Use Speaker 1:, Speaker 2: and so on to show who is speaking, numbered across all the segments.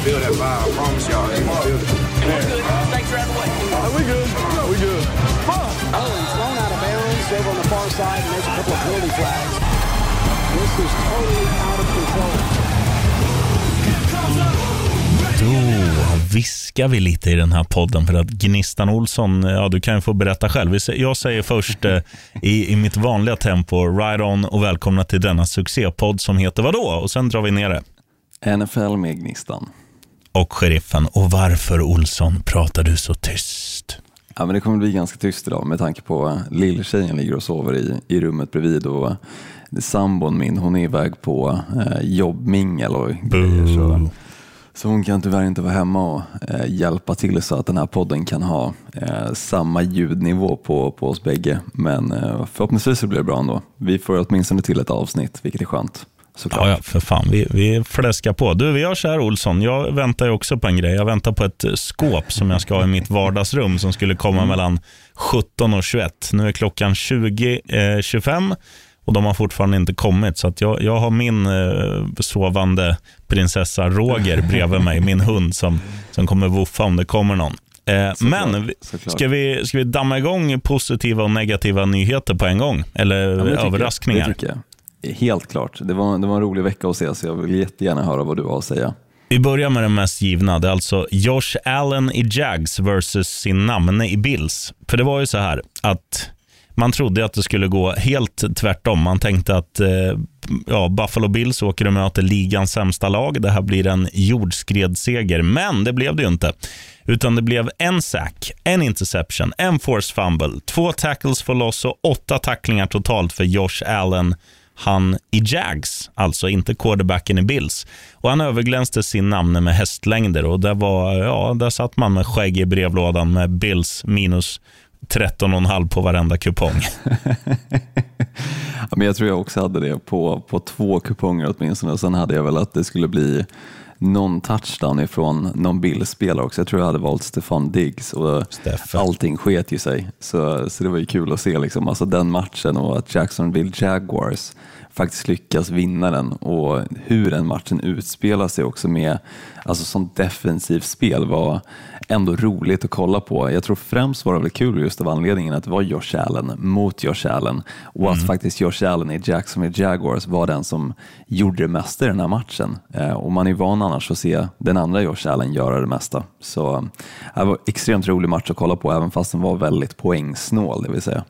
Speaker 1: gonna feel that vibe. I promise y'all, they it.
Speaker 2: Snakes are out of the way.
Speaker 3: Are we good? we good.
Speaker 4: Oh, he's thrown out of bounds over on the far side, and there's a couple of penalty flags. This is totally out of control.
Speaker 5: Då viskar vi lite i den här podden för att Gnistan Olsson, ja du kan ju få berätta själv. Jag säger först eh, i, i mitt vanliga tempo, ride on och välkomna till denna succépodd som heter vadå? Och sen drar vi ner det.
Speaker 6: NFL med Gnistan.
Speaker 5: Och sheriffen. Och varför Olsson pratar du så tyst?
Speaker 6: Ja, men det kommer bli ganska tyst idag med tanke på lilltjejen ligger och sover i, i rummet bredvid och sambon min hon är iväg på eh, jobbmingel och grejer. Så, så hon kan tyvärr inte vara hemma och eh, hjälpa till så att den här podden kan ha eh, samma ljudnivå på, på oss bägge. Men eh, förhoppningsvis så blir det bra ändå. Vi får åtminstone till ett avsnitt, vilket är skönt.
Speaker 5: Ja, ja, för fan. Vi, vi fläskar på. Du, vi gör så här Olsson. Jag väntar ju också på en grej. Jag väntar på ett skåp som jag ska ha i mitt vardagsrum som skulle komma mm. mellan 17 och 21. Nu är klockan 20.25 eh, och de har fortfarande inte kommit. Så att jag, jag har min eh, sovande prinsessa Roger bredvid mig, min hund som, som kommer woofa om det kommer någon. Eh, men såklart. Ska, vi, ska vi damma igång positiva och negativa nyheter på en gång? Eller ja, överraskningar?
Speaker 6: Jag, det Helt klart. Det var, det var en rolig vecka att se, så jag vill jättegärna höra vad du har att säga.
Speaker 5: Vi börjar med den mest givna. Det är alltså Josh Allen i Jags versus sin namne i Bills. För det var ju så här att man trodde att det skulle gå helt tvärtom. Man tänkte att eh, ja, Buffalo Bills åker och möter ligans sämsta lag. Det här blir en jordskredseger, men det blev det ju inte. Utan det blev en sack, en interception, en force fumble, två tackles for loss och åtta tacklingar totalt för Josh Allen han i Jags, alltså inte quarterbacken i Bills. Och Han överglänste sin namne med hästlängder och där, var, ja, där satt man med skägg i brevlådan med Bills minus 13,5 på varenda kupong.
Speaker 6: ja, men jag tror jag också hade det på, på två kuponger åtminstone. Sen hade jag väl att det skulle bli någon touchdown ifrån någon Bills-spelare också. Jag tror jag hade valt Stefan Diggs och Stefan. allting sket ju sig. Så, så det var ju kul att se liksom, alltså den matchen och att Jacksonville Jaguars faktiskt lyckas vinna den och hur den matchen utspelar sig också med alltså som defensivt spel var ändå roligt att kolla på. Jag tror främst var det väl kul just av anledningen att det var Josh Allen mot Josh Allen och mm. att faktiskt Josh Allen i Jacksonville Jaguars var den som gjorde det mesta i den här matchen. Eh, och man är van annars att se den andra Josh Allen göra det mesta. Så eh, det var en extremt rolig match att kolla på även fast den var väldigt poängsnål, det vill säga.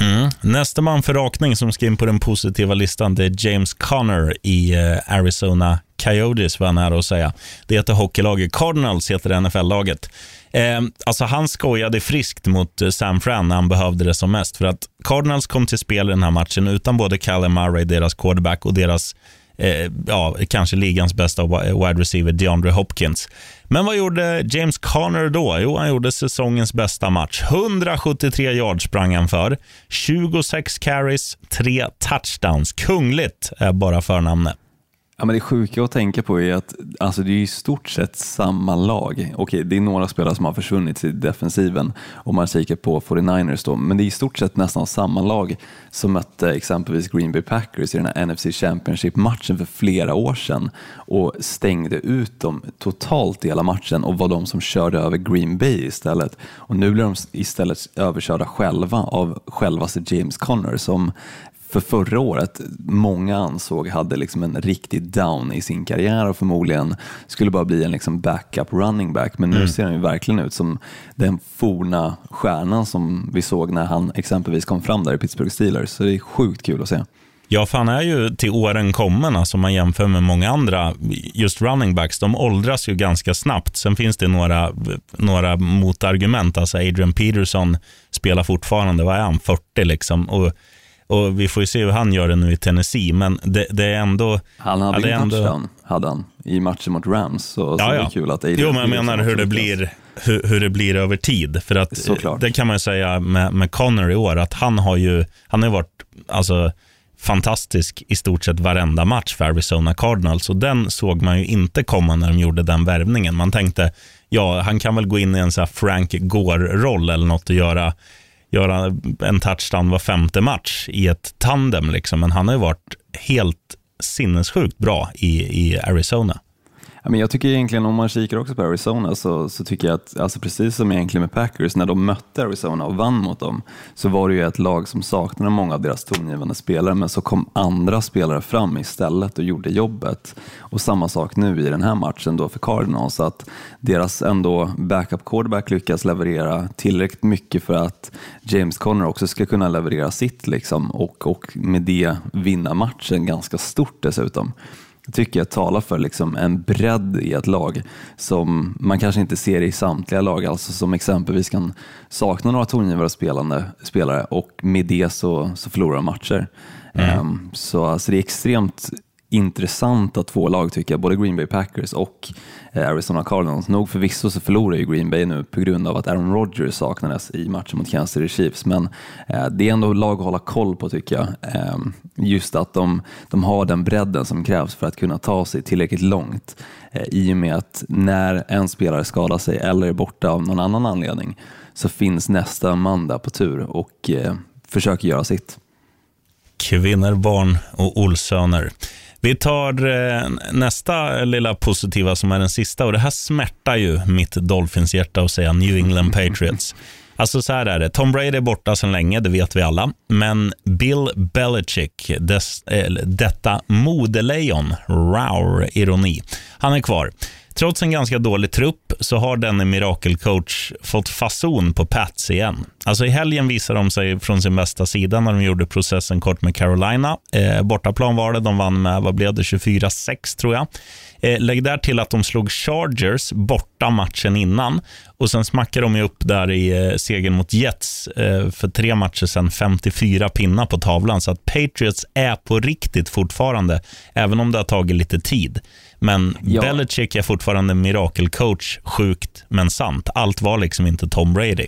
Speaker 5: Mm. Nästa man för rakning som ska in på den positiva listan det är James Conner i eh, Arizona Coyotes, var han nära att säga. Det heter hockeylaget Cardinals, heter NFL-laget. Eh, alltså han skojade friskt mot eh, Sam Fran när han behövde det som mest. För att Cardinals kom till spel i den här matchen utan både Callum Murray, deras quarterback, och deras eh, ja, kanske ligans bästa wide receiver, DeAndre Hopkins. Men vad gjorde James Conner då? Jo, han gjorde säsongens bästa match. 173 yards sprang han för, 26 carries, 3 touchdowns. Kungligt är bara förnamnet.
Speaker 6: Ja, men det sjuka att tänka på är att alltså, det är i stort sett samma lag. Okej, det är några spelare som har försvunnit i defensiven om man kikar på 49ers då, men det är i stort sett nästan samma lag som mötte exempelvis Green Bay Packers i den här NFC Championship-matchen för flera år sedan och stängde ut dem totalt i hela matchen och var de som körde över Green Bay istället. Och nu blir de istället överkörda själva av självaste James Conner som för förra året många ansåg hade liksom en riktig down i sin karriär och förmodligen skulle bara bli en liksom backup running back. Men nu mm. ser han ju verkligen ut som den forna stjärnan som vi såg när han exempelvis kom fram där i Pittsburgh Steelers. Så det är sjukt kul att se.
Speaker 5: Ja, för han är ju till åren kommen, alltså om man jämför med många andra, just running backs, de åldras ju ganska snabbt. Sen finns det några, några motargument, alltså Adrian Peterson spelar fortfarande, vad är han, 40 liksom? Och och Vi får ju se hur han gör det nu i Tennessee, men det, det är ändå...
Speaker 6: Han hade en ändå... touchdown hade han, i matchen mot Rams, så, ja, så ja. det är kul att
Speaker 5: Adrian Jo, men jag menar hur det, blir, hur, hur, det blir över tid. För att Såklart. Det kan man ju säga med, med Connor i år, att han har ju han har varit alltså, fantastisk i stort sett varenda match för Arizona Cardinals. Och den såg man ju inte komma när de gjorde den värvningen. Man tänkte, ja, han kan väl gå in i en så Frank Gore-roll eller något och göra göra en touchdown var femte match i ett tandem. Liksom. Men han har ju varit helt sinnessjukt bra i, i Arizona
Speaker 6: men jag tycker egentligen om man kikar också på Arizona så, så tycker jag att, alltså precis som egentligen med Packers, när de mötte Arizona och vann mot dem, så var det ju ett lag som saknade många av deras tongivande spelare, men så kom andra spelare fram istället och gjorde jobbet. Och samma sak nu i den här matchen då för Cardinals, att deras ändå backup quarterback lyckas leverera tillräckligt mycket för att James Conner också ska kunna leverera sitt liksom, och, och med det vinna matchen ganska stort dessutom tycker jag talar för liksom en bredd i ett lag som man kanske inte ser i samtliga lag, alltså som exempelvis kan sakna några tongivare spelande, spelare och med det så, så förlorar matcher. Mm. Um, så alltså det är extremt intressanta två lag tycker jag, både Green Bay Packers och eh, Arizona Cardinals. Nog förvisso så förlorar ju Green Bay nu på grund av att Aaron Rodgers saknades i matchen mot Kansas City Chiefs, men eh, det är ändå lag att hålla koll på tycker jag. Ehm, just att de, de har den bredden som krävs för att kunna ta sig tillräckligt långt eh, i och med att när en spelare skadar sig eller är borta av någon annan anledning så finns nästa man där på tur och försöker göra sitt.
Speaker 5: Kvinnor, barn och Olsöner. Vi tar eh, nästa lilla positiva som är den sista och det här smärtar ju mitt Dolphins-hjärta att säga New England Patriots. Alltså så här är det, Tom Brady är borta sedan länge, det vet vi alla. Men Bill Belichick, des, äh, detta modelejon, raur ironi, han är kvar. Trots en ganska dålig trupp så har denne mirakelcoach fått fason på Pats igen. Alltså i helgen visade de sig från sin bästa sida när de gjorde processen kort med Carolina. Eh, bortaplan var det, de vann med, vad blev det, 24-6 tror jag. Eh, lägg där till att de slog Chargers borta matchen innan och sen smackade de upp där i eh, segern mot Jets eh, för tre matcher sedan, 54 pinnar på tavlan. Så att Patriots är på riktigt fortfarande, även om det har tagit lite tid. Men ja. Belichick är fortfarande mirakelcoach, sjukt men sant. Allt var liksom inte Tom Brady.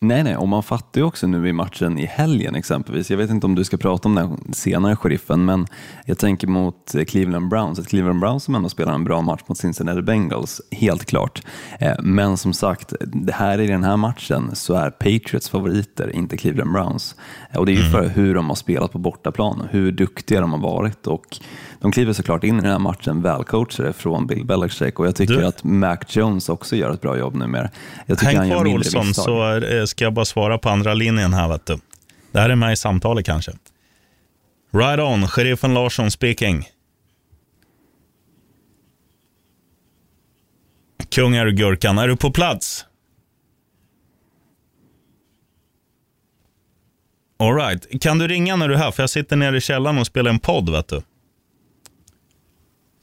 Speaker 6: Nej, nej, och man fattar ju också nu i matchen i helgen exempelvis. Jag vet inte om du ska prata om den senare, sheriffen, men jag tänker mot Cleveland Browns. Ett Cleveland Browns som ändå spelar en bra match mot Cincinnati Bengals, helt klart. Eh, men som sagt, det här i den här matchen så är Patriots favoriter, inte Cleveland Browns. Och det är ju mm. för hur de har spelat på bortaplan, hur duktiga de har varit och de kliver såklart in i den här matchen välcoachade från Bill Belichick och jag tycker du, att Mac Jones också gör ett bra jobb numera. Jag
Speaker 5: tycker häng kvar Olsson misstag. så eh, ska jag bara svara på andra linjen här. Vet du. Det här är med i samtalet kanske. Right on, sheriffen Larsson speaking. Kung är du Gurkan, är du på plats? All right. Kan du ringa när du är här? För jag sitter nere i källaren och spelar en podd, vet du.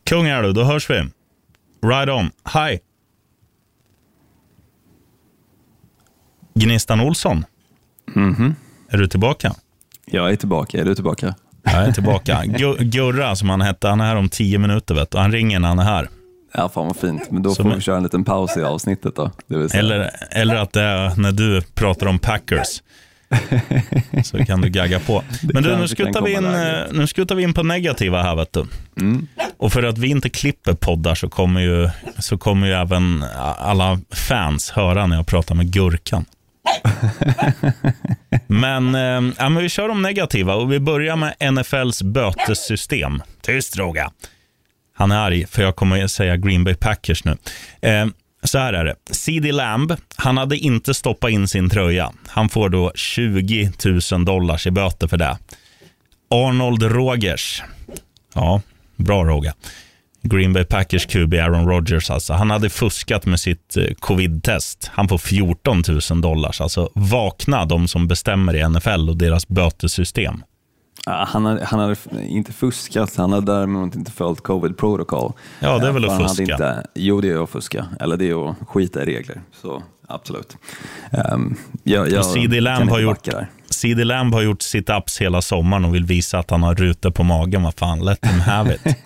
Speaker 5: Kung är du, då hörs vi. Right on. Hi. Gnistan Olsson.
Speaker 6: Mm -hmm.
Speaker 5: Är du tillbaka?
Speaker 6: Jag är tillbaka. Är du tillbaka?
Speaker 5: Jag är tillbaka. Gurra, som han hette, han är här om tio minuter. Vet du. Han ringer när han är här.
Speaker 6: Ja, fan vad fint. Men då får vi köra en liten paus i avsnittet då.
Speaker 5: Eller, eller att det är när du pratar om Packers. Så kan du gagga på. Men du, nu skuttar, vi in, eh, nu skuttar vi in på negativa här. Vet du. Mm. Och för att vi inte klipper poddar så kommer, ju, så kommer ju även alla fans höra när jag pratar med Gurkan. men, eh, ja, men vi kör de negativa och vi börjar med NFLs bötessystem. Tyst Roga. Han är arg för jag kommer säga Green Bay Packers nu. Eh, så här är det. CD Lamb, han hade inte stoppat in sin tröja. Han får då 20 000 dollars i böter för det. Arnold Rogers. Ja, bra Roga. Green Bay Packers QB Aaron Rodgers alltså. Han hade fuskat med sitt eh, covid-test. Han får 14 000 dollars. Alltså vakna de som bestämmer i NFL och deras bötessystem.
Speaker 6: Han hade, han hade inte fuskat, han hade däremot inte följt covid protocol.
Speaker 5: Ja, det är väl att fuska? Inte,
Speaker 6: jo, det är att fuska. Eller det är att skita i regler. Så absolut. Um, jag, jag
Speaker 5: CD Lamb har gjort CD Lamb har gjort sit-ups hela sommaren och vill visa att han har rutor på magen. Vad fan, let him have it.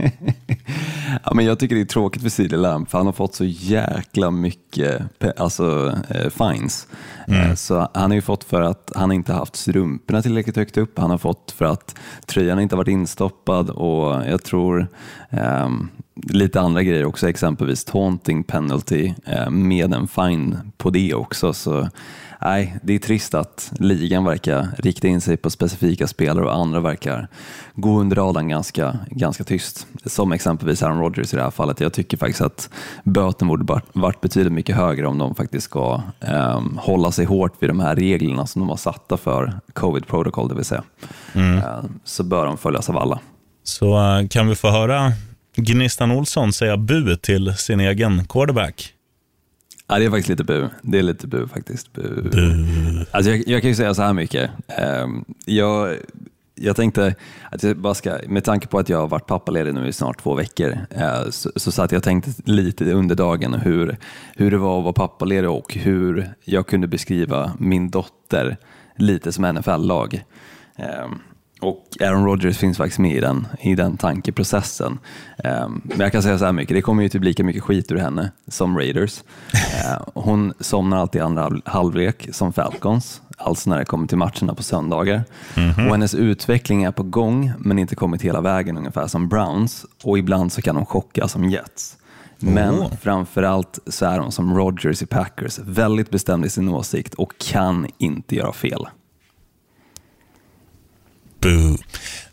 Speaker 6: ja, men jag tycker det är tråkigt för CD Lamb, för han har fått så jäkla mycket alltså, eh, fines. Mm. Eh, så han har ju fått för att han inte haft strumporna tillräckligt högt upp. Han har fått för att tröjan inte varit instoppad och jag tror eh, lite andra grejer också, exempelvis taunting penalty eh, med en fine på det också. Så nej, det är trist att ligan verkar rikta in sig på specifika spelare och andra verkar gå under radarn ganska, ganska tyst. Som exempelvis Aaron Rodgers i det här fallet. Jag tycker faktiskt att böten borde varit betydligt mycket högre om de faktiskt ska um, hålla sig hårt vid de här reglerna som de har satta för covid protocol, det vill säga. Mm. Uh, så bör de följas av alla.
Speaker 5: Så uh, kan vi få höra Gnistan Olsson säga bu till sin egen quarterback?
Speaker 6: Ja, det är faktiskt lite bu. Det är lite bu faktiskt. Bu. bu. Alltså jag, jag, kan ju säga så här mycket. Um, jag, jag tänkte att jag bara ska, med tanke på att jag har varit pappaledig nu i snart två veckor, uh, så, så satt jag tänkte lite under dagen hur, hur det var att vara pappaledig och hur jag kunde beskriva min dotter lite som NFL-lag. Um, och Aaron Rodgers finns faktiskt med i den, i den tankeprocessen. Um, men jag kan säga så här mycket, det kommer ju typ lika mycket skit ur henne som Raiders. Uh, hon somnar alltid i andra halvlek som Falcons, alltså när det kommer till matcherna på söndagar. Mm -hmm. Och hennes utveckling är på gång, men inte kommit hela vägen ungefär som Browns. Och ibland så kan hon chocka som Jets. Men oh. framförallt så är hon som Rodgers i Packers, väldigt bestämd i sin åsikt och kan inte göra fel.
Speaker 5: Boo.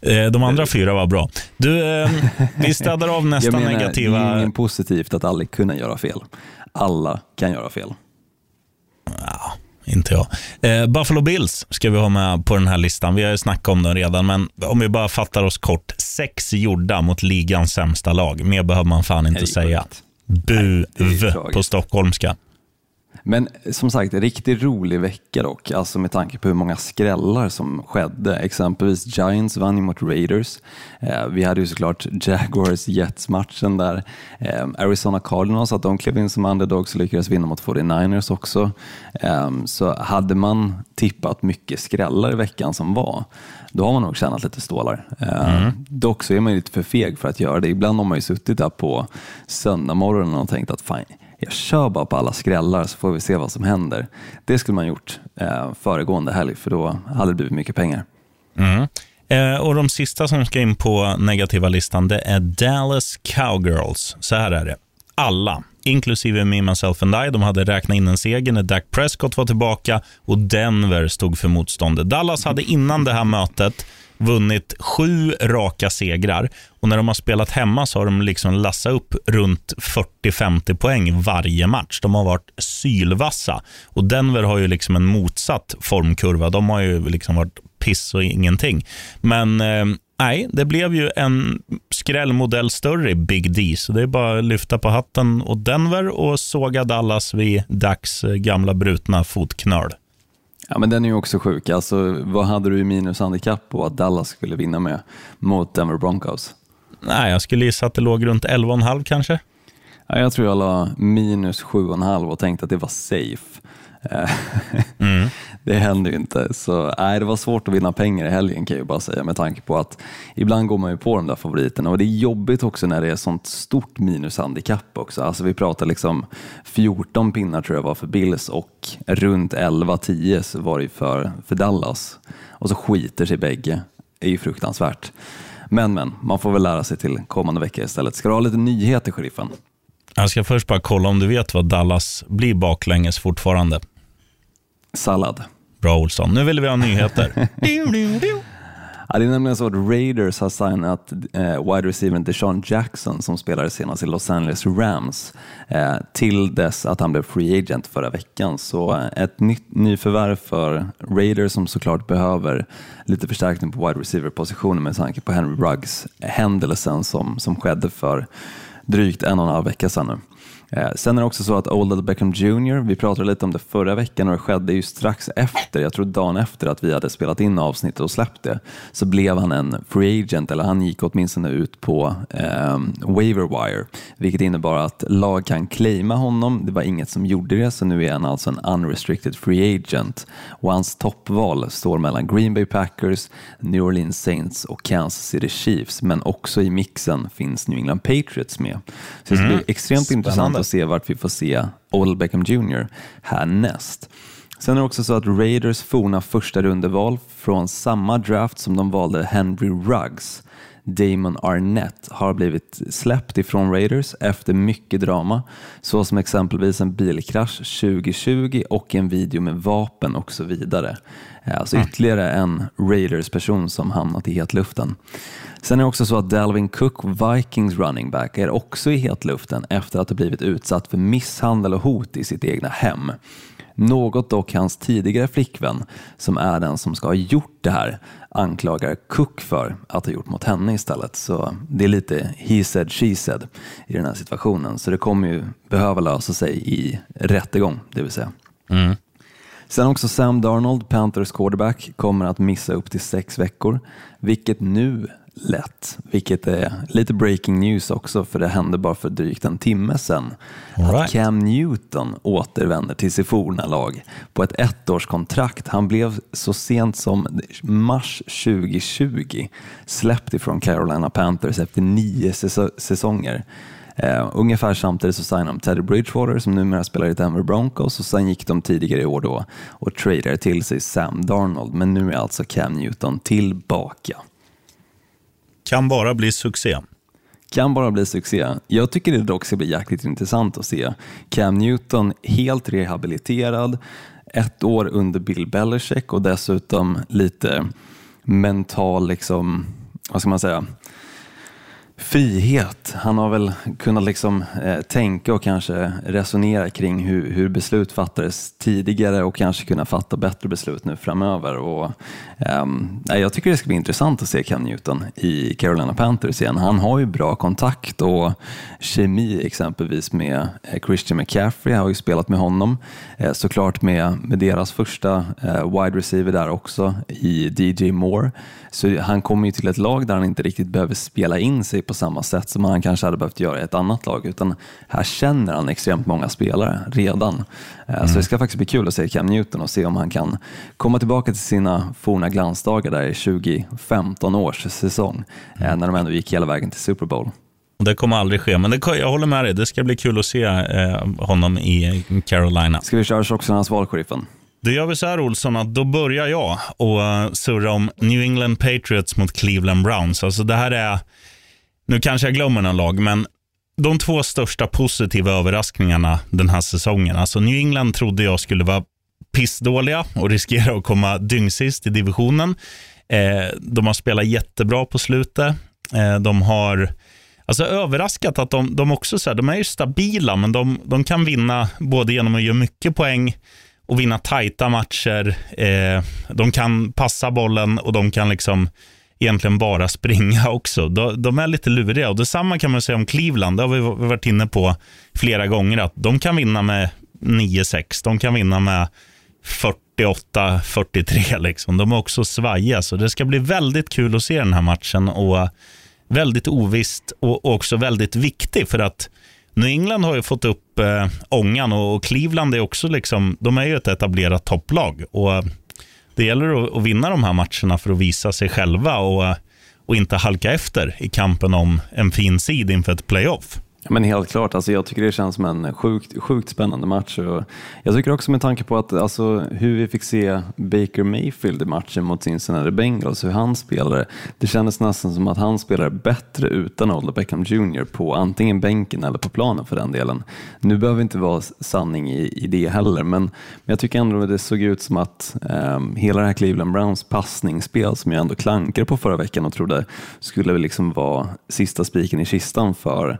Speaker 5: Eh, de andra fyra var bra. Du, eh, vi städar av nästa
Speaker 6: menar,
Speaker 5: negativa...
Speaker 6: Det är ingen positivt att aldrig kunna göra fel. Alla kan göra fel.
Speaker 5: Ja, inte jag. Eh, Buffalo Bills ska vi ha med på den här listan. Vi har ju snackat om dem redan, men om vi bara fattar oss kort. Sex gjorda mot ligans sämsta lag. Mer behöver man fan inte säga. Bu på stockholmska.
Speaker 6: Men som sagt, riktigt rolig vecka dock, alltså med tanke på hur många skrällar som skedde. Exempelvis Giants vann mot Raiders. Eh, vi hade ju såklart Jaguars-Jets-matchen där. Eh, Arizona Cardinals, att de klev in som underdogs och lyckades vinna mot 49ers också. Eh, så hade man tippat mycket skrällar i veckan som var, då har man nog tjänat lite stålar. Mm. Dock så är man ju lite för feg för att göra det. Ibland har man ju suttit där på söndag och tänkt att fine, jag kör bara på alla skrällar så får vi se vad som händer. Det skulle man gjort eh, föregående helg för då hade det blivit mycket pengar.
Speaker 5: Mm. Eh, och De sista som ska in på negativa listan det är Dallas Cowgirls. Så här är det. Alla, inklusive Me, Myself and I, de hade räknat in en seger när Dak Prescott var tillbaka och Denver stod för motståndet. Dallas hade innan det här mötet vunnit sju raka segrar och när de har spelat hemma så har de liksom lassat upp runt 40-50 poäng varje match. De har varit sylvassa och Denver har ju liksom en motsatt formkurva. De har ju liksom varit piss och ingenting. Men eh, nej, det blev ju en skrällmodell större i Big D, så det är bara att lyfta på hatten åt Denver och såga Dallas vid Dax eh, gamla brutna fotknöl.
Speaker 6: Ja, men den är ju också sjuk. Alltså, vad hade du i minushandikapp på att Dallas skulle vinna med mot Denver Broncos?
Speaker 5: Nej, jag skulle gissa att det låg runt 11,5 kanske.
Speaker 6: Ja, jag tror jag la minus 7,5 och tänkte att det var safe. Mm. det hände ju inte. Så nej, det var svårt att vinna pengar i helgen kan jag bara säga med tanke på att ibland går man ju på de där favoriterna och det är jobbigt också när det är sånt stort minushandikapp också. Alltså vi pratar liksom 14 pinnar tror jag var för Bills och runt 11-10 var det för, för Dallas. Och så skiter sig bägge. Det är ju fruktansvärt. Men men, man får väl lära sig till kommande vecka istället. Ska du ha lite nyheter, sheriffen?
Speaker 5: Jag ska först bara kolla om du vet vad Dallas blir baklänges fortfarande.
Speaker 6: Sallad.
Speaker 5: Bra Olsson. Nu vill vi ha nyheter.
Speaker 6: Ja, det är nämligen så att Raiders har signat eh, wide receiver Deshaun Jackson som spelade senast i Los Angeles Rams eh, till dess att han blev free agent förra veckan. Så eh, ett nytt nyförvärv för Raiders som såklart behöver lite förstärkning på wide receiver-positionen med tanke på Henry Ruggs händelsen som, som skedde för drygt en och en halv vecka sedan nu. Eh, sen är det också så att Oldell Beckham Jr, vi pratade lite om det förra veckan och det skedde ju strax efter, jag tror dagen efter att vi hade spelat in avsnittet och släppt det, så blev han en free agent, eller han gick åtminstone ut på eh, waiver wire, vilket innebar att lag kan claima honom. Det var inget som gjorde det, så nu är han alltså en unrestricted free agent och hans toppval står mellan Green Bay Packers, New Orleans Saints och Kansas City Chiefs, men också i mixen finns New England Patriots med. Så det ska mm. bli extremt Spännande. intressant att se vart vi får se Old Beckham Jr härnäst. Sen är det också så att Raiders forna första rundeval från samma draft som de valde Henry Ruggs Damon Arnett har blivit släppt ifrån Raiders efter mycket drama, så som exempelvis en bilkrasch 2020 och en video med vapen och så vidare. Eh, alltså ytterligare en Raiders-person som hamnat i hetluften. Sen är det också så att Dalvin Cook, Vikings running back, är också i hetluften efter att ha blivit utsatt för misshandel och hot i sitt egna hem. Något dock hans tidigare flickvän, som är den som ska ha gjort det här, anklagar Cook för att ha gjort mot henne istället. Så det är lite he said, she said i den här situationen. Så det kommer ju behöva lösa sig i rättegång, det vill säga.
Speaker 5: Mm.
Speaker 6: Sen också Sam Darnold, Panthers quarterback, kommer att missa upp till sex veckor, vilket nu lätt, vilket är lite breaking news också för det hände bara för drygt en timme sedan
Speaker 5: right.
Speaker 6: att Cam Newton återvänder till sitt forna lag på ett ettårskontrakt. Han blev så sent som mars 2020 släppt ifrån Carolina Panthers efter nio säs- säsonger. Uh, ungefär samtidigt så signade de Teddy Bridgewater som numera spelar i Denver Broncos och sen gick de tidigare i år då och tradade till sig Sam Darnold men nu är alltså Cam Newton tillbaka.
Speaker 5: Kan bara bli succé.
Speaker 6: Kan bara bli succé. Jag tycker det dock ska bli jäkligt intressant att se Cam Newton helt rehabiliterad, ett år under Bill Belichick och dessutom lite mental, liksom, vad ska man säga, frihet. Han har väl kunnat liksom, eh, tänka och kanske resonera kring hur, hur beslut fattades tidigare och kanske kunna fatta bättre beslut nu framöver. Och, eh, jag tycker det ska bli intressant att se Cam Newton i Carolina Panthers igen. Han har ju bra kontakt och kemi exempelvis med eh, Christian McCaffrey, har ju spelat med honom. Eh, såklart med, med deras första eh, wide receiver där också i DJ Moore. Så han kommer ju till ett lag där han inte riktigt behöver spela in sig på samma sätt som han kanske hade behövt göra i ett annat lag, utan här känner han extremt många spelare redan. Mm. Så det ska faktiskt bli kul att se Cam Newton och se om han kan komma tillbaka till sina forna glansdagar där i 2015 års säsong, mm. när de ändå gick hela vägen till Super Bowl.
Speaker 5: Det kommer aldrig ske, men det, jag håller med dig. Det ska bli kul att se eh, honom i Carolina.
Speaker 6: Ska vi köra Tjocksarnas valsheriffen?
Speaker 5: Då gör vi så här Olsson, att då börjar jag och surra om New England Patriots mot Cleveland Browns. Alltså det här är, nu kanske jag glömmer någon lag, men de två största positiva överraskningarna den här säsongen. Alltså New England trodde jag skulle vara pissdåliga och riskera att komma dyngsist i divisionen. Eh, de har spelat jättebra på slutet. Eh, de har alltså, överraskat att de, de också så här, de är ju stabila, men de, de kan vinna både genom att göra mycket poäng och vinna tajta matcher. Eh, de kan passa bollen och de kan liksom egentligen bara springa också. De, de, är lite luriga och detsamma kan man säga om Cleveland. Det har vi varit inne på flera gånger att de kan vinna med 9-6. De kan vinna med 48-43 liksom. De är också svajiga så det ska bli väldigt kul att se den här matchen och väldigt ovist och också väldigt viktig för att New England har ju fått upp eh, ångan och Cleveland är också liksom, de är ju ett etablerat topplag. Och det gäller att, vinna de här matcherna för att visa sig själva och, och inte halka efter i kampen om en fin sid inför ett playoff.
Speaker 6: Men helt klart, alltså jag tycker det känns som en sjukt, sjukt spännande match. Och jag tycker också med tanke på att, alltså, hur vi fick se Baker Mayfield i matchen mot Cincinnati Bengals, hur han spelade. Det kändes nästan som att han spelade bättre utan Odell Beckham Jr på antingen bänken eller på planen för den delen. Nu behöver inte vara sanning i, i det heller, men, men jag tycker ändå att det såg ut som att um, hela det här Cleveland Browns passningsspel som jag ändå klankade på förra veckan och trodde skulle liksom vara sista spiken i kistan för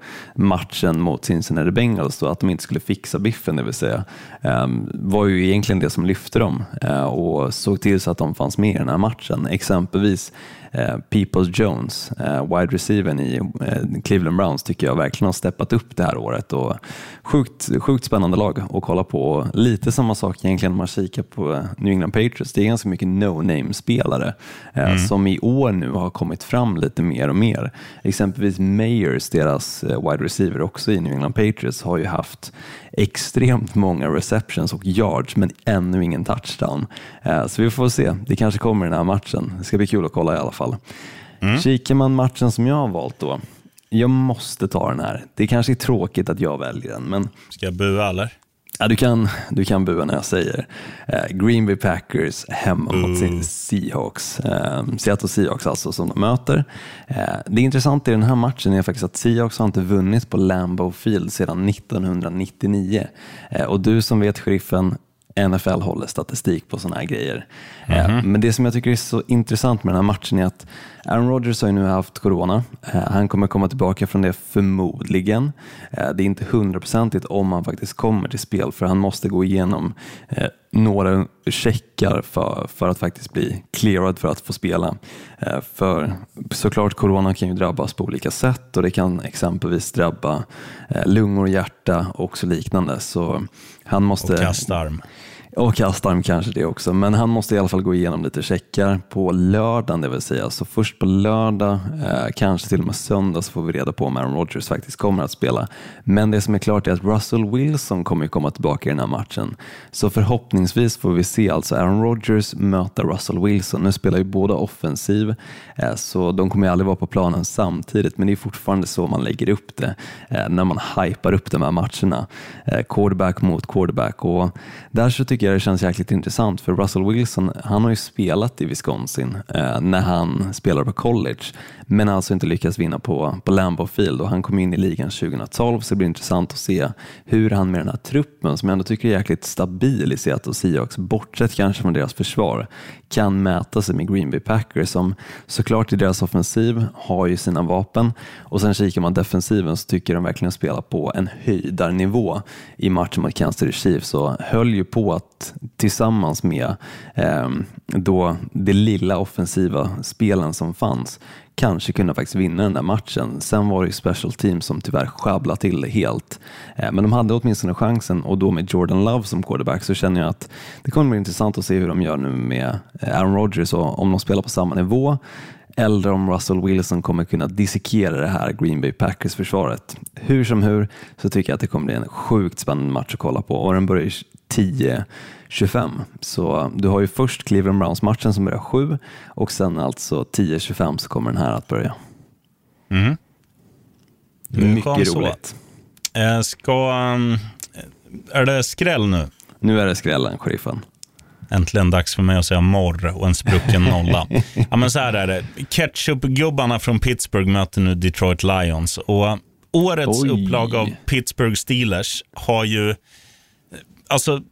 Speaker 6: matchen mot Cincinnati Bengals, då, att de inte skulle fixa biffen, det vill säga, um, var ju egentligen det som lyfte dem uh, och såg till så att de fanns med i den här matchen. Exempelvis uh, Peoples Jones, uh, wide receivern i Cleveland Browns, tycker jag verkligen har steppat upp det här året och sjukt, sjukt spännande lag att kolla på. Lite samma sak egentligen om man kikar på New England Patriots. Det är ganska mycket no-name-spelare mm. som i år nu har kommit fram lite mer och mer. Exempelvis Mayers, deras wide receiver också i New England Patriots, har ju haft extremt många receptions och yards men ännu ingen touchdown. Så vi får se, det kanske kommer i den här matchen. Det ska bli kul att kolla i alla fall. Mm. Kikar man matchen som jag har valt då, jag måste ta den här. Det kanske är tråkigt att jag väljer den, men...
Speaker 5: Ska jag bua eller?
Speaker 6: Ja, du, kan, du kan bua när jag säger eh, Green Bay Packers hemma mot sin Seahawks. Eh, Seattle Seahawks alltså som de möter. Eh, det intressanta i den här matchen är faktiskt att Seahawks har inte vunnit på Lambeau Field sedan 1999. Eh, och du som vet sheriffen, NFL håller statistik på sådana här grejer. Mm-hmm. Men det som jag tycker är så intressant med den här matchen är att Aaron Rodgers har ju nu haft corona. Eh, han kommer komma tillbaka från det förmodligen. Eh, det är inte hundraprocentigt om han faktiskt kommer till spel för han måste gå igenom några checkar för, för att faktiskt bli clearad för att få spela. Eh, för såklart, corona kan ju drabbas på olika sätt och det kan exempelvis drabba eh, lungor, hjärta och så liknande. Så han måste...
Speaker 5: Och kastarm.
Speaker 6: Och kastarm kanske det också, men han måste i alla fall gå igenom lite checkar på lördagen det vill säga. Så först på lördag, eh, kanske till och med söndag, så får vi reda på om Aaron Rodgers faktiskt kommer att spela. Men det som är klart är att Russell Wilson kommer komma tillbaka i den här matchen. Så förhoppningsvis får vi se alltså Aaron Rodgers möta Russell Wilson. Nu spelar ju båda offensiv, eh, så de kommer ju aldrig vara på planen samtidigt, men det är fortfarande så man lägger upp det eh, när man hypar upp de här matcherna. Eh, quarterback mot quarterback och där så tycker tidigare det känns jäkligt intressant för Russell Wilson, han har ju spelat i Wisconsin eh, när han spelade på college, men alltså inte lyckats vinna på, på Lambeau Field. Och han kom in i ligan 2012 så det blir intressant att se hur han med den här truppen som jag ändå tycker är jäkligt stabil i Seattle Seahawks, bortsett kanske från deras försvar, kan mäta sig med Green Bay Packers som såklart i deras offensiv har ju sina vapen. Och sen kikar man defensiven så tycker de verkligen spelar på en höjdarnivå. I matchen mot Kansas City Chiefs och höll ju på att tillsammans med eh, då det lilla offensiva spelen som fanns kanske kunna faktiskt vinna den där matchen. Sen var det ju special team som tyvärr sjabblade till det helt. Eh, men de hade åtminstone chansen och då med Jordan Love som quarterback så känner jag att det kommer bli intressant att se hur de gör nu med eh, Aaron Rodgers och om de spelar på samma nivå eller om Russell Wilson kommer kunna dissekera det här Green Bay Packers-försvaret. Hur som hur så tycker jag att det kommer bli en sjukt spännande match att kolla på och den börjar 10.25. Så du har ju först Cleveland Browns-matchen som börjar 7 och sen alltså 10.25 så kommer den här att börja.
Speaker 5: Mm.
Speaker 6: Mycket roligt.
Speaker 5: Eh, ska, um, är det skräll nu?
Speaker 6: Nu är det skrällen, sheriffen.
Speaker 5: Äntligen dags för mig att säga morr och en sprucken nolla. ja, men så här är det. Ketchup-gubbarna från Pittsburgh möter nu Detroit Lions. Och årets Oj. upplag av Pittsburgh Steelers har ju... Alltså,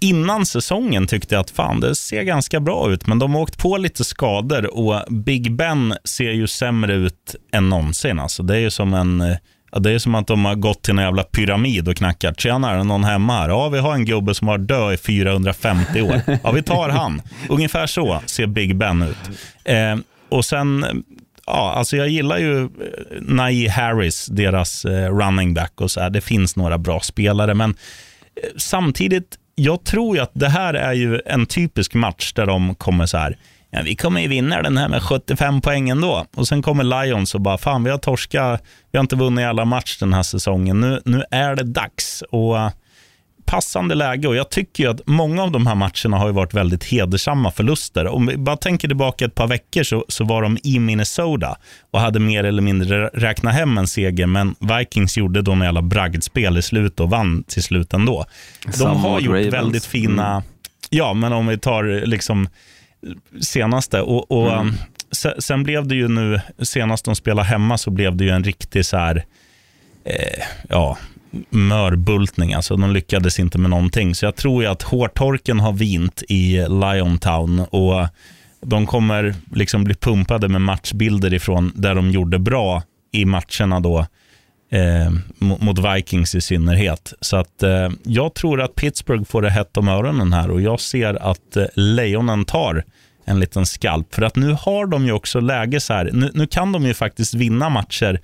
Speaker 5: innan säsongen tyckte jag att fan, det ser ganska bra ut, men de har åkt på lite skador och Big Ben ser ju sämre ut än någonsin. Alltså, det är ju som en Ja, det är som att de har gått till en jävla pyramid och knackat. Tjena, är det någon hemma här? Ja, vi har en gubbe som har dö i 450 år. Ja, vi tar han. Ungefär så ser Big Ben ut. Eh, och sen, ja, alltså jag gillar ju eh, Najee Harris, deras eh, running back och så här. Det finns några bra spelare, men eh, samtidigt, jag tror ju att det här är ju en typisk match där de kommer så här, ja, vi kommer ju vinna den här med 75 poäng ändå. Och sen kommer Lions och bara, fan vi har torskat, vi har inte vunnit alla match den här säsongen. Nu, nu är det dags. Och passande läge och jag tycker att många av de här matcherna har varit väldigt hedersamma förluster. Om vi bara tänker tillbaka ett par veckor så, så var de i Minnesota och hade mer eller mindre räknat hem en seger, men Vikings gjorde då en jävla bragdspel i slutet och vann till slut ändå. De har gjort väldigt fina, mm. ja men om vi tar liksom senaste. Och, och mm. sen, sen, blev det ju nu, senast de spelade hemma så blev det ju en riktig så här, eh, ja, mörbultning. Alltså, de lyckades inte med någonting. Så jag tror ju att hårtorken har vint i Liontown och de kommer liksom bli pumpade med matchbilder ifrån där de gjorde bra i matcherna då. Eh, mot Vikings i synnerhet. Så att eh, jag tror att Pittsburgh får det hett om öronen här och jag ser att eh, Lejonen tar en liten skalp. För att nu har de ju också läge så här, nu, nu kan de ju faktiskt vinna matcher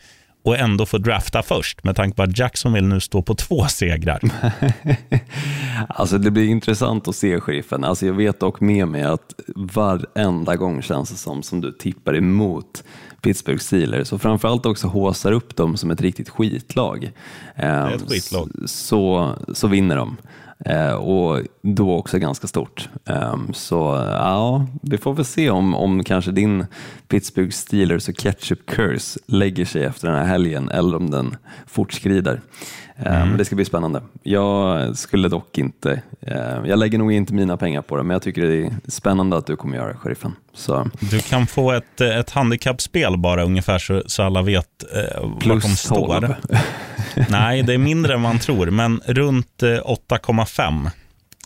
Speaker 5: och ändå få drafta först med tanke på att Jacksonville nu står på två segrar.
Speaker 6: alltså det blir intressant att se sheriffen. Alltså jag vet dock med mig att varenda gång känns det som, som du tippar emot Pittsburgh Steelers och framförallt också håsar upp dem som ett riktigt skitlag.
Speaker 5: Det är ett skitlag.
Speaker 6: Så, så vinner de. Eh, och då också ganska stort. Eh, så ja, vi får väl se om, om kanske din Pittsburgh Steelers och ketchup curse lägger sig efter den här helgen eller om den fortskrider. Mm. Men det ska bli spännande. Jag skulle dock inte, jag lägger nog inte mina pengar på det, men jag tycker det är spännande att du kommer göra det, sheriffen. Så.
Speaker 5: Du kan få ett, ett handikappspel bara ungefär så, så alla vet eh, var de står. Nej, det är mindre än man tror, men runt 8,5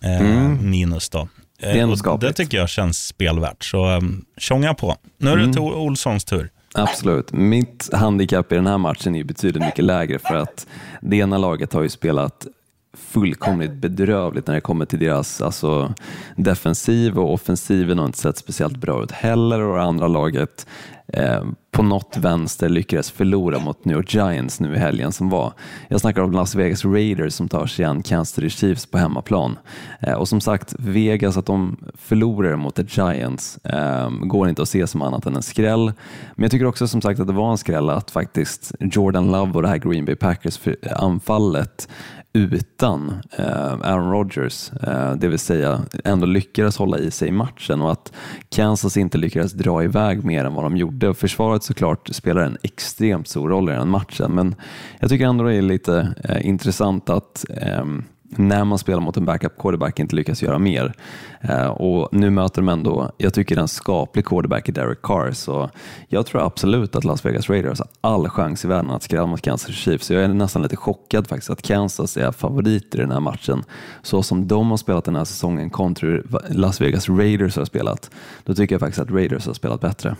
Speaker 5: eh, mm. minus. då.
Speaker 6: Det,
Speaker 5: det tycker jag känns spelvärt, så tjonga på. Nu är det mm. Olssons tur.
Speaker 6: Absolut. Mitt handikapp i den här matchen är betydligt mycket lägre för att det ena laget har ju spelat fullkomligt bedrövligt när det kommer till deras alltså, defensiv och offensiven har inte sett speciellt bra ut heller och det andra laget eh, på något vänster lyckades förlora mot New York Giants nu i helgen som var. Jag snackar om Las Vegas Raiders som tar sig an Kansas City Chiefs på hemmaplan. Eh, och som sagt, Vegas att de förlorar mot The Giants eh, går inte att se som annat än en skräll. Men jag tycker också som sagt att det var en skräll att faktiskt Jordan Love och det här Green Bay Packers anfallet utan eh, Aaron Rodgers, eh, det vill säga ändå lyckades hålla i sig i matchen och att Kansas inte lyckades dra iväg mer än vad de gjorde. Och försvaret såklart spelar en extremt stor roll i den matchen, men jag tycker ändå det är lite eh, intressant att ehm, när man spelar mot en backup quarterback inte lyckas göra mer. Eh, och nu möter de ändå, jag tycker en skaplig quarterback i Derek Carr, så jag tror absolut att Las Vegas Raiders har all chans i världen att skrälla mot Kansas Chiefs. Så jag är nästan lite chockad faktiskt att Kansas är favorit i den här matchen. Så som de har spelat den här säsongen kontra Las Vegas Raiders har spelat, då tycker jag faktiskt att Raiders har spelat bättre.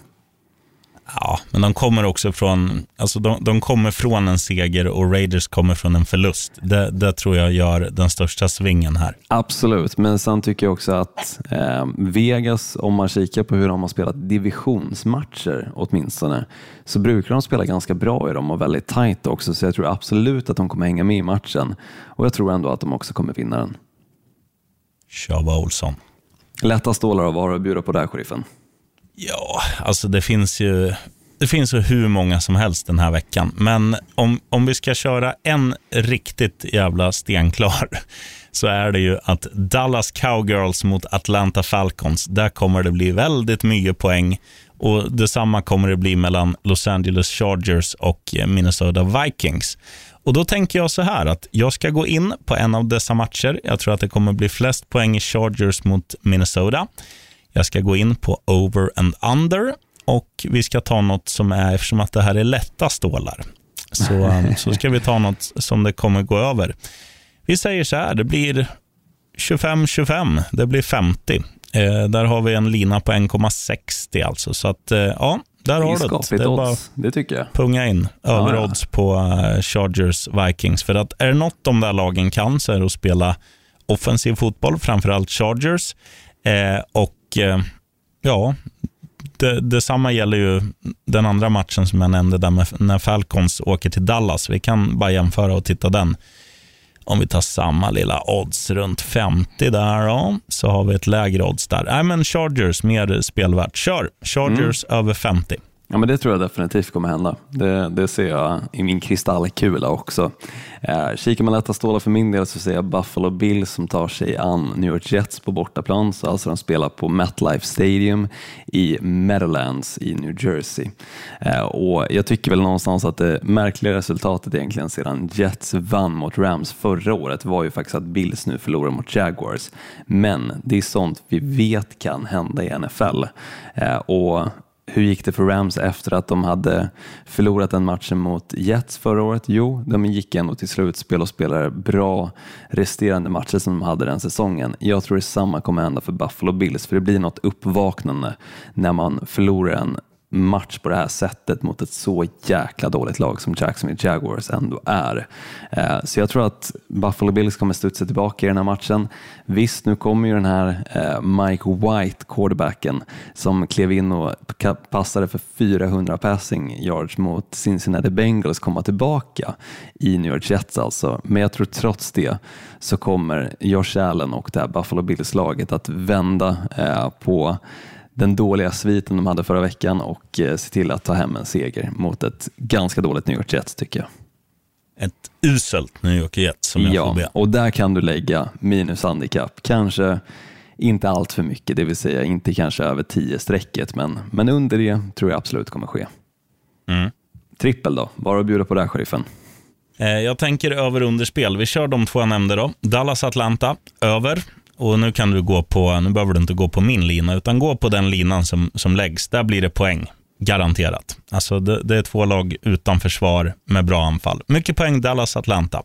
Speaker 5: Ja, men de kommer också från, alltså de, de kommer från en seger och Raiders kommer från en förlust. Det, det tror jag gör den största svingen här.
Speaker 6: Absolut, men sen tycker jag också att eh, Vegas, om man kikar på hur de har spelat divisionsmatcher åtminstone, så brukar de spela ganska bra i dem och väldigt tajt också, så jag tror absolut att de kommer hänga med i matchen. Och jag tror ändå att de också kommer vinna den.
Speaker 5: Tjaba Olsson.
Speaker 6: Lätta stålar och vara att bjuda på där, sheriffen.
Speaker 5: Ja, alltså det finns ju det finns ju hur många som helst den här veckan. Men om, om vi ska köra en riktigt jävla stenklar så är det ju att Dallas Cowgirls mot Atlanta Falcons, där kommer det bli väldigt mycket poäng. Och Detsamma kommer det bli mellan Los Angeles Chargers och Minnesota Vikings. Och Då tänker jag så här att jag ska gå in på en av dessa matcher. Jag tror att det kommer bli flest poäng i Chargers mot Minnesota. Jag ska gå in på over and under och vi ska ta något som är, eftersom att det här är lätta stålar, så, um, så ska vi ta något som det kommer gå över. Vi säger så här, det blir 25-25, det blir 50. Eh, där har vi en lina på 1,60 alltså. Så att, eh, ja, där har du det.
Speaker 6: Det är bara det tycker jag.
Speaker 5: punga in överodds ja, ja. på uh, Chargers Vikings. För att är det något de där lagen kan så är det att spela offensiv fotboll, framförallt Chargers. Eh, och eh, ja, det, detsamma gäller ju den andra matchen som jag nämnde, där med, när Falcons åker till Dallas. Vi kan bara jämföra och titta den. Om vi tar samma lilla odds runt 50 där då, så har vi ett lägre odds där. Nej, men Chargers, mer spelvärt. Kör! Chargers mm. över 50.
Speaker 6: Ja, men det tror jag definitivt kommer hända. Det, det ser jag i min kristallkula också. Eh, kikar man lätta stålar för min del så ser jag Buffalo Bills som tar sig an New York Jets på bortaplan. Så alltså de spelar på MetLife Stadium i Meadowlands i New Jersey. Eh, och Jag tycker väl någonstans att det märkliga resultatet egentligen sedan Jets vann mot Rams förra året var ju faktiskt att Bills nu förlorar mot Jaguars. Men det är sånt vi vet kan hända i NFL. Eh, och hur gick det för Rams efter att de hade förlorat den matchen mot Jets förra året? Jo, de gick ändå till slutspel och spelade bra resterande matcher som de hade den säsongen. Jag tror detsamma kommer hända för Buffalo Bills, för det blir något uppvaknande när man förlorar en match på det här sättet mot ett så jäkla dåligt lag som Jacksonville Jaguars ändå är. Eh, så jag tror att Buffalo Bills kommer studsa tillbaka i den här matchen. Visst, nu kommer ju den här eh, Mike White, quarterbacken, som klev in och passade för 400 passing yards mot Cincinnati Bengals komma tillbaka i New York Jets alltså. Men jag tror trots det så kommer Josh Allen och det här Buffalo Bills-laget att vända eh, på den dåliga sviten de hade förra veckan och eh, se till att ta hem en seger mot ett ganska dåligt New York Jets tycker jag.
Speaker 5: Ett uselt New York Jets som jag
Speaker 6: ja,
Speaker 5: får be.
Speaker 6: och där kan du lägga minus handikapp. Kanske inte allt för mycket, det vill säga inte kanske över 10 strecket, men, men under det tror jag absolut kommer ske. Mm. Trippel då, vad har du bjuda på där, sheriffen?
Speaker 5: Eh, jag tänker över underspel. Vi kör de två jag nämnde då. Dallas-Atlanta, över. Och nu kan du gå på, nu behöver du inte gå på min lina, utan gå på den linan som, som läggs. Där blir det poäng. Garanterat. Alltså det, det är två lag utan försvar med bra anfall. Mycket poäng Dallas-Atlanta.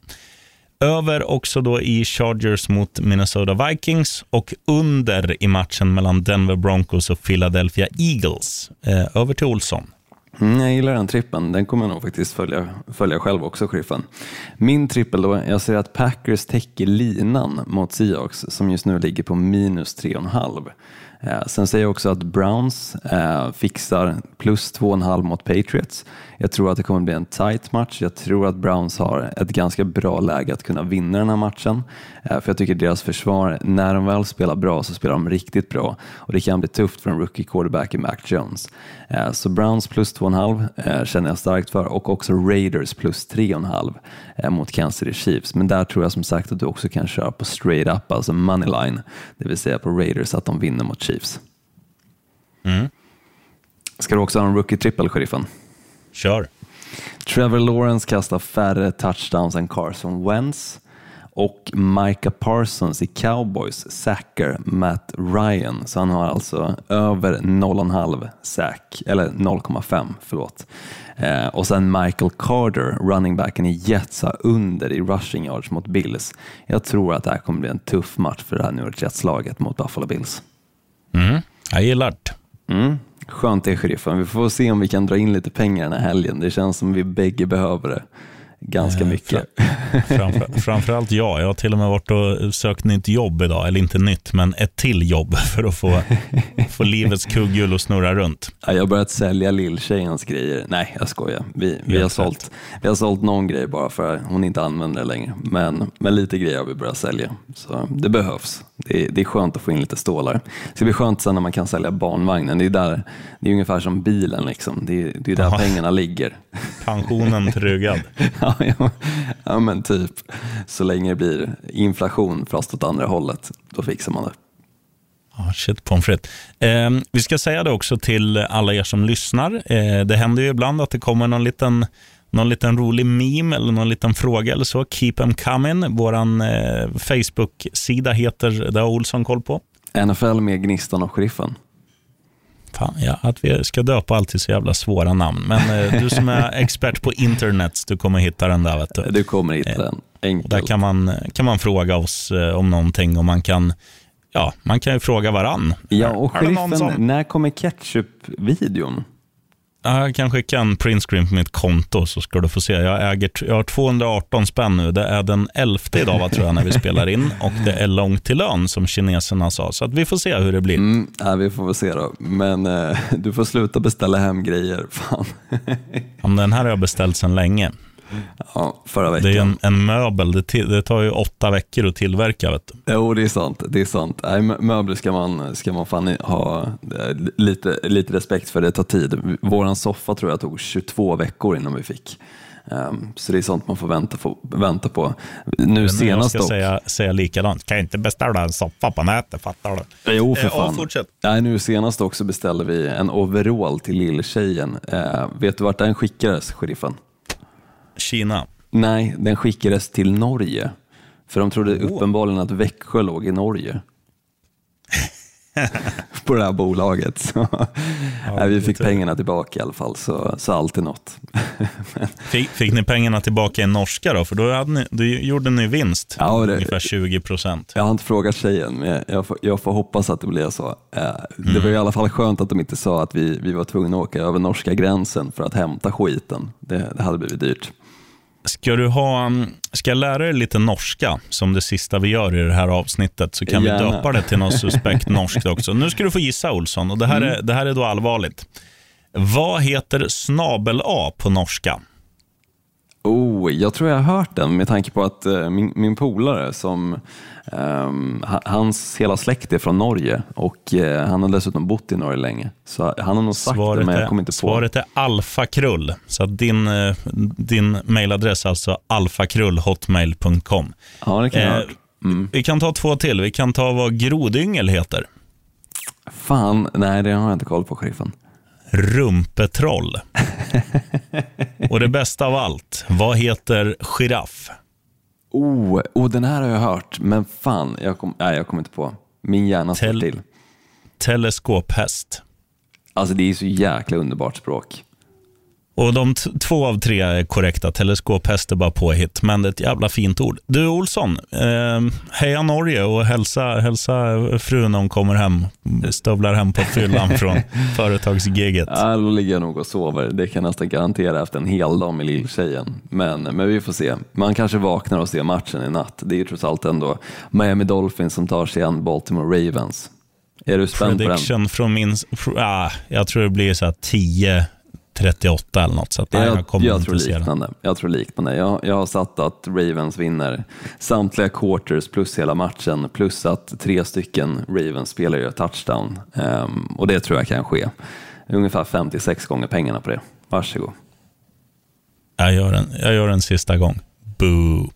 Speaker 5: Över också då i Chargers mot Minnesota Vikings och under i matchen mellan Denver Broncos och Philadelphia Eagles. Eh, över till Olsson.
Speaker 6: Mm, jag gillar den trippen. Den kommer jag nog faktiskt följa, följa själv också, Sheriffen. Min trippel då, jag ser att Packers täcker linan mot Seahawks som just nu ligger på minus 3,5. Eh, sen säger jag också att Browns eh, fixar plus 2,5 mot Patriots. Jag tror att det kommer bli en tight match. Jag tror att Browns har ett ganska bra läge att kunna vinna den här matchen. Eh, för jag tycker deras försvar, när de väl spelar bra så spelar de riktigt bra. Och det kan bli tufft för en rookie quarterback i Mac Jones. Så Browns plus 2,5 känner jag starkt för och också Raiders plus 3,5 mot Kansas City Chiefs. Men där tror jag som sagt att du också kan köra på straight up, alltså money line, det vill säga på Raiders att de vinner mot Chiefs.
Speaker 5: Mm.
Speaker 6: Ska du också ha en rookie-trippel, sheriffen?
Speaker 5: Kör.
Speaker 6: Trevor Lawrence kastar färre touchdowns än Carson Wentz och Micah Parsons i Cowboys sackar Matt Ryan, så han har alltså över 0,5 sack, eller 0,5 förlåt. Eh, och sen Michael Carter, running backen i Jets, har under i rushing yards mot Bills. Jag tror att det här kommer bli en tuff match för det här New York Jets-laget mot Buffalo Bills.
Speaker 5: Mm. Jag gillar det.
Speaker 6: Mm. Skönt det, sheriffen. Vi får se om vi kan dra in lite pengar den här helgen. Det känns som vi bägge behöver det ganska
Speaker 5: Eh,
Speaker 6: mycket.
Speaker 5: Framför, framförallt jag. Jag har till och med varit och sökt nytt jobb idag. Eller inte nytt, men ett till jobb för att få, få livets kugghjul att snurra runt.
Speaker 6: Ja, jag har börjat sälja lilltjejens grejer. Nej, jag skojar. Vi, vi, har sålt, vi har sålt någon grej bara för att hon inte använder det längre. Men, men lite grejer har vi börjat sälja. Så det behövs. Det är, det är skönt att få in lite stålar. Det ska bli skönt sen när man kan sälja barnvagnen. Det är, där, det är ungefär som bilen. Liksom. Det, är, det är där
Speaker 5: Jaha.
Speaker 6: pengarna ligger.
Speaker 5: Pensionen tryggad.
Speaker 6: ja, men typ. Så länge det blir inflation fast åt andra hållet, då fixar man det.
Speaker 5: Ah, shit, pommes frites. Eh, vi ska säga det också till alla er som lyssnar. Eh, det händer ju ibland att det kommer någon liten, någon liten rolig meme eller någon liten fråga eller så. Keep them coming. Vår eh, Facebook-sida heter, det har Olsson koll på.
Speaker 6: NFL med Gnistan och Sheriffen.
Speaker 5: Fan, ja, att vi ska döpa alltid så jävla svåra namn. Men eh, du som är expert på internet, du kommer hitta den där. Vet du.
Speaker 6: Du kommer hitta den.
Speaker 5: Och
Speaker 6: Enkelt.
Speaker 5: där kan man, kan man fråga oss eh, om någonting och man kan, ja, man kan ju fråga varann.
Speaker 6: Ja, och sheriffen,
Speaker 5: som-
Speaker 6: när kommer ketchup-videon?
Speaker 5: Ja, Jag kan skicka en printscreen på mitt konto så ska du få se. Jag, äger, jag har 218 spänn nu. Det är den 11 idag va, tror jag när vi spelar in och det är långt till lön som kineserna sa. Så att vi får se hur det blir.
Speaker 6: Mm, ja, vi får väl se då. Men eh, du får sluta beställa hem grejer. Fan.
Speaker 5: Ja, Den här har jag beställt sedan länge.
Speaker 6: Ja, förra veckan.
Speaker 5: Det är en, en möbel. Det, till, det tar ju åtta veckor att tillverka. Vet du.
Speaker 6: Jo, det är sant. Det är sant. Nej, mö- möbler ska man, ska man fan ha eh, lite, lite respekt för. Det tar tid. Våran soffa tror jag tog 22 veckor innan vi fick. Ehm, så det är sånt man får vänta, på- vänta på. Nu
Speaker 5: Men
Speaker 6: senast
Speaker 5: jag ska
Speaker 6: dock.
Speaker 5: säga, säga likadant. Kan jag inte beställa en soppa på nätet, fattar du?
Speaker 6: Jo, för
Speaker 5: Eh,
Speaker 6: fan.
Speaker 5: fortsätt.
Speaker 6: Nej, nu senast också beställde vi en overall till lilltjejen. Eh, vet du vart den skickades, sheriffen?
Speaker 5: Kina.
Speaker 6: Nej, den skickades till Norge. För de trodde
Speaker 5: Åh.
Speaker 6: uppenbarligen att Växjö låg i Norge. På det här bolaget. Så, nej, vi fick pengarna tillbaka i alla fall, så, så allt är något.
Speaker 5: Fick, fick ni pengarna tillbaka i norska då? För då, ni, då gjorde ni vinst.
Speaker 6: Ja, det-
Speaker 5: Ungefär 20 procent.
Speaker 6: Jag har inte frågat tjejen, men jag- får, jag får hoppas att det blir så. Eh, Det
Speaker 5: Mm.
Speaker 6: var i alla fall skönt att de inte sa att vi, vi var tvungna att åka över norska gränsen för att hämta skiten. Det, det hade blivit dyrt.
Speaker 5: Ska, du ha, mm, ska jag lära dig lite norska som det sista vi gör i det här avsnittet så kan
Speaker 6: Gärna.
Speaker 5: vi döpa det till något suspekt norskt också. Nu ska du få gissa Olsson och det här, är, det här är då allvarligt. Vad heter snabel A på norska?
Speaker 6: Oh, jag tror jag har hört den med tanke på att eh, min, min polare, som, ha- hans hela släkt är från Norge och eh, han har dessutom bott i Norge länge. Så han har nog sagt det,
Speaker 5: Svaret,
Speaker 6: men jag kommer inte på.
Speaker 5: svaret är alfakrull. Så din, eh, din mailadress är alltså alfakrullhotmail.com.
Speaker 6: Ja, det kan jag ha
Speaker 5: Eh,
Speaker 6: hört. Mm.
Speaker 5: Vi kan ta två till. Vi kan ta vad grodyngel heter.
Speaker 6: Fan, nej det har jag inte koll på, sheriffen.
Speaker 5: Rumpetroll. Och det bästa av allt, vad heter giraff?
Speaker 6: Oh, oh, den här har jag hört, men fan, jag kom, nej, jag kommer inte på. Min hjärna står
Speaker 5: Tel-
Speaker 6: till.
Speaker 5: Teleskophäst.
Speaker 6: Alltså det är så jäkla underbart språk.
Speaker 5: Och de två av tre är korrekta. Teleskophäst är bara påhitt, men det är ett jävla fint ord. Du Olsson, eh, heja Norge och hälsa, hälsa frun när hon kommer hem. Stövlar hem på fyllan från företagsgiget.
Speaker 6: Ja, då ligger jag nog och sover. Det kan jag nästan garantera efter en hel dag med lilltjejen. Men, men vi får se. Man kanske vaknar och ser matchen i natt. Det är ju trots allt ändå Miami Dolphins som tar sig an Baltimore Ravens. Är du spänd på den?
Speaker 5: Prediction från min... Ah, jag tror det blir så här 10 38 eller något. Så att, nej, jag,
Speaker 6: Jag, jag, tror liknande. jag tror liknande. Jag, jag har satt att Ravens vinner samtliga quarters plus hela matchen plus att tre stycken Ravens spelar gör touchdown. Ehm, och det tror jag kan ske. Ungefär 56 gånger pengarna på det. Varsågod.
Speaker 5: Jag gör en, jag gör en sista gång. Boo.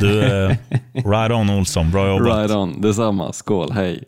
Speaker 5: Du, eh, right on Olsson. Bra jobbat.
Speaker 6: Right on, detsamma. Skål, hej.